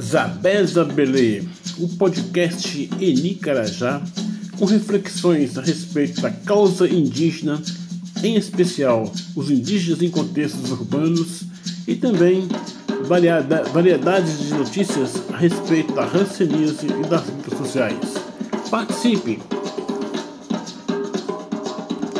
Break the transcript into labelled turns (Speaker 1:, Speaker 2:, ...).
Speaker 1: Zabeza Belê, o podcast Enicarajá, com reflexões a respeito da causa indígena, em especial os indígenas em contextos urbanos, e também variedades de notícias a respeito da ranceníase e das lutas sociais. Participe!